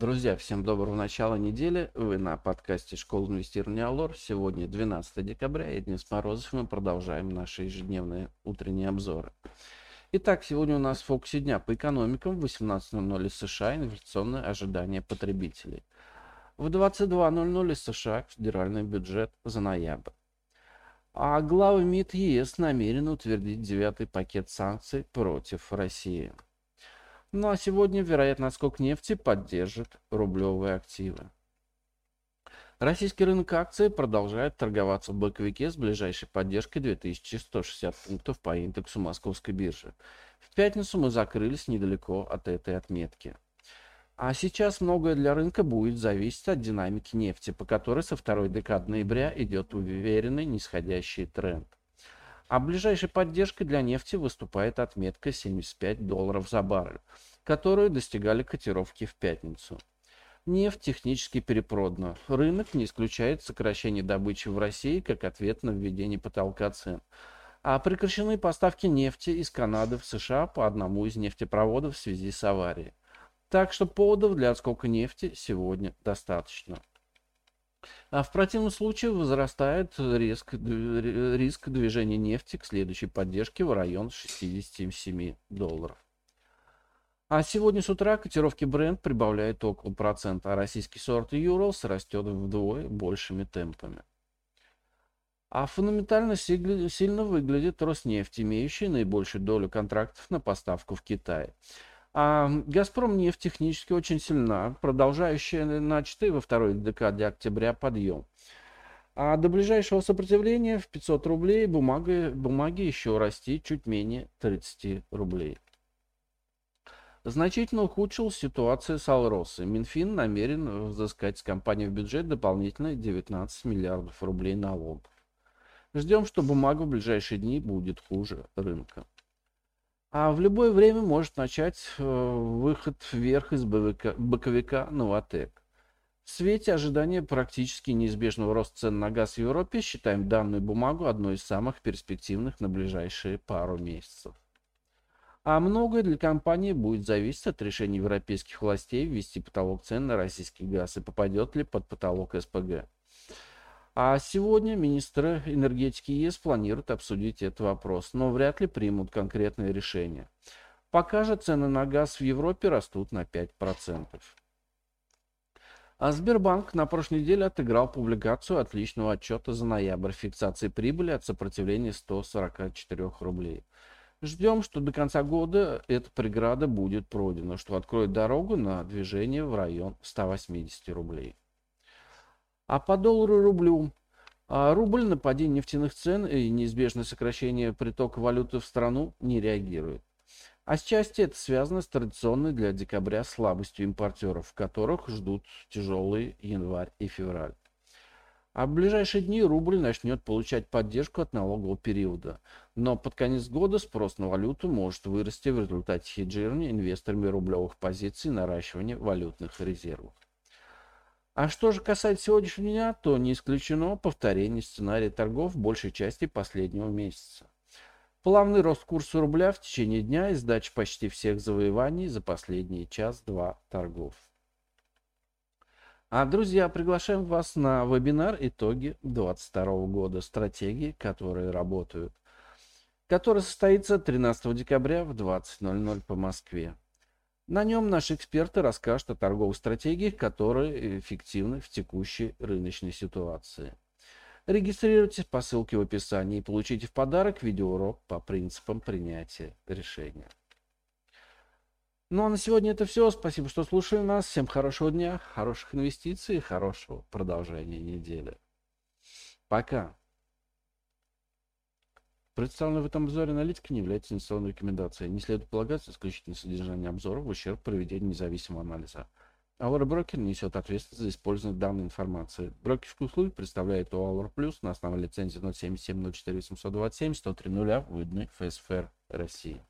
Друзья, всем доброго начала недели. Вы на подкасте «Школа инвестирования Алор». Сегодня 12 декабря, и Денис Морозов. Мы продолжаем наши ежедневные утренние обзоры. Итак, сегодня у нас в фокусе дня по экономикам. В 18.00 из США инфляционные ожидания потребителей. В 22.00 из США федеральный бюджет за ноябрь. А главы МИД ЕС намерены утвердить девятый пакет санкций против России. Ну а сегодня, вероятно, сколько нефти поддержит рублевые активы. Российский рынок акций продолжает торговаться в боковике с ближайшей поддержкой 2160 пунктов по индексу московской биржи. В пятницу мы закрылись недалеко от этой отметки. А сейчас многое для рынка будет зависеть от динамики нефти, по которой со второй декады ноября идет уверенный нисходящий тренд. А ближайшей поддержкой для нефти выступает отметка 75 долларов за баррель, которую достигали котировки в пятницу. Нефть технически перепродана. Рынок не исключает сокращение добычи в России как ответ на введение потолка цен. А прекращены поставки нефти из Канады в США по одному из нефтепроводов в связи с аварией. Так что поводов для отскока нефти сегодня достаточно. А в противном случае возрастает риск, риск движения нефти к следующей поддержке в район 67 долларов. А сегодня с утра котировки бренд прибавляет около процента, а российский сорт Urals растет вдвое большими темпами. А фундаментально сильно выглядит Роснефть, имеющий наибольшую долю контрактов на поставку в Китай. А «Газпром» нефть технически очень сильна, продолжающая начатый во второй декаде октября подъем. А до ближайшего сопротивления в 500 рублей бумага, бумаги еще расти чуть менее 30 рублей. Значительно ухудшилась ситуация с Алросой. Минфин намерен взыскать с компании в бюджет дополнительно 19 миллиардов рублей налогов. Ждем, что бумага в ближайшие дни будет хуже рынка а в любое время может начать э, выход вверх из боковика, боковика Новотек. В свете ожидания практически неизбежного роста цен на газ в Европе считаем данную бумагу одной из самых перспективных на ближайшие пару месяцев. А многое для компании будет зависеть от решения европейских властей ввести потолок цен на российский газ и попадет ли под потолок СПГ. А сегодня министры энергетики ЕС планируют обсудить этот вопрос, но вряд ли примут конкретное решение. Пока же цены на газ в Европе растут на 5%. А Сбербанк на прошлой неделе отыграл публикацию отличного отчета за ноябрь фиксации прибыли от сопротивления 144 рублей. Ждем, что до конца года эта преграда будет пройдена, что откроет дорогу на движение в район 180 рублей. А по доллару рублю? А рубль на падение нефтяных цен и неизбежное сокращение притока валюты в страну не реагирует. А с части это связано с традиционной для декабря слабостью импортеров, которых ждут тяжелый январь и февраль. А в ближайшие дни рубль начнет получать поддержку от налогового периода. Но под конец года спрос на валюту может вырасти в результате хеджирования инвесторами рублевых позиций наращивания валютных резервов. А что же касается сегодняшнего дня, то не исключено повторение сценария торгов большей части последнего месяца. Плавный рост курса рубля в течение дня и сдача почти всех завоеваний за последние час-два торгов. А, друзья, приглашаем вас на вебинар «Итоги 2022 года. Стратегии, которые работают», который состоится 13 декабря в 20.00 по Москве. На нем наши эксперты расскажут о торговых стратегиях, которые эффективны в текущей рыночной ситуации. Регистрируйтесь по ссылке в описании и получите в подарок видеоурок по принципам принятия решения. Ну а на сегодня это все. Спасибо, что слушали нас. Всем хорошего дня, хороших инвестиций и хорошего продолжения недели. Пока. Представленная в этом обзоре аналитика не является инвестиционной рекомендацией. Не следует полагаться исключительно содержание обзора в ущерб проведению независимого анализа. Our Broker несет ответственность за использование данной информации. Брокерскую услугу представляет Our Plus на основе лицензии 077 04 827 103 0 выданной ФСФР России.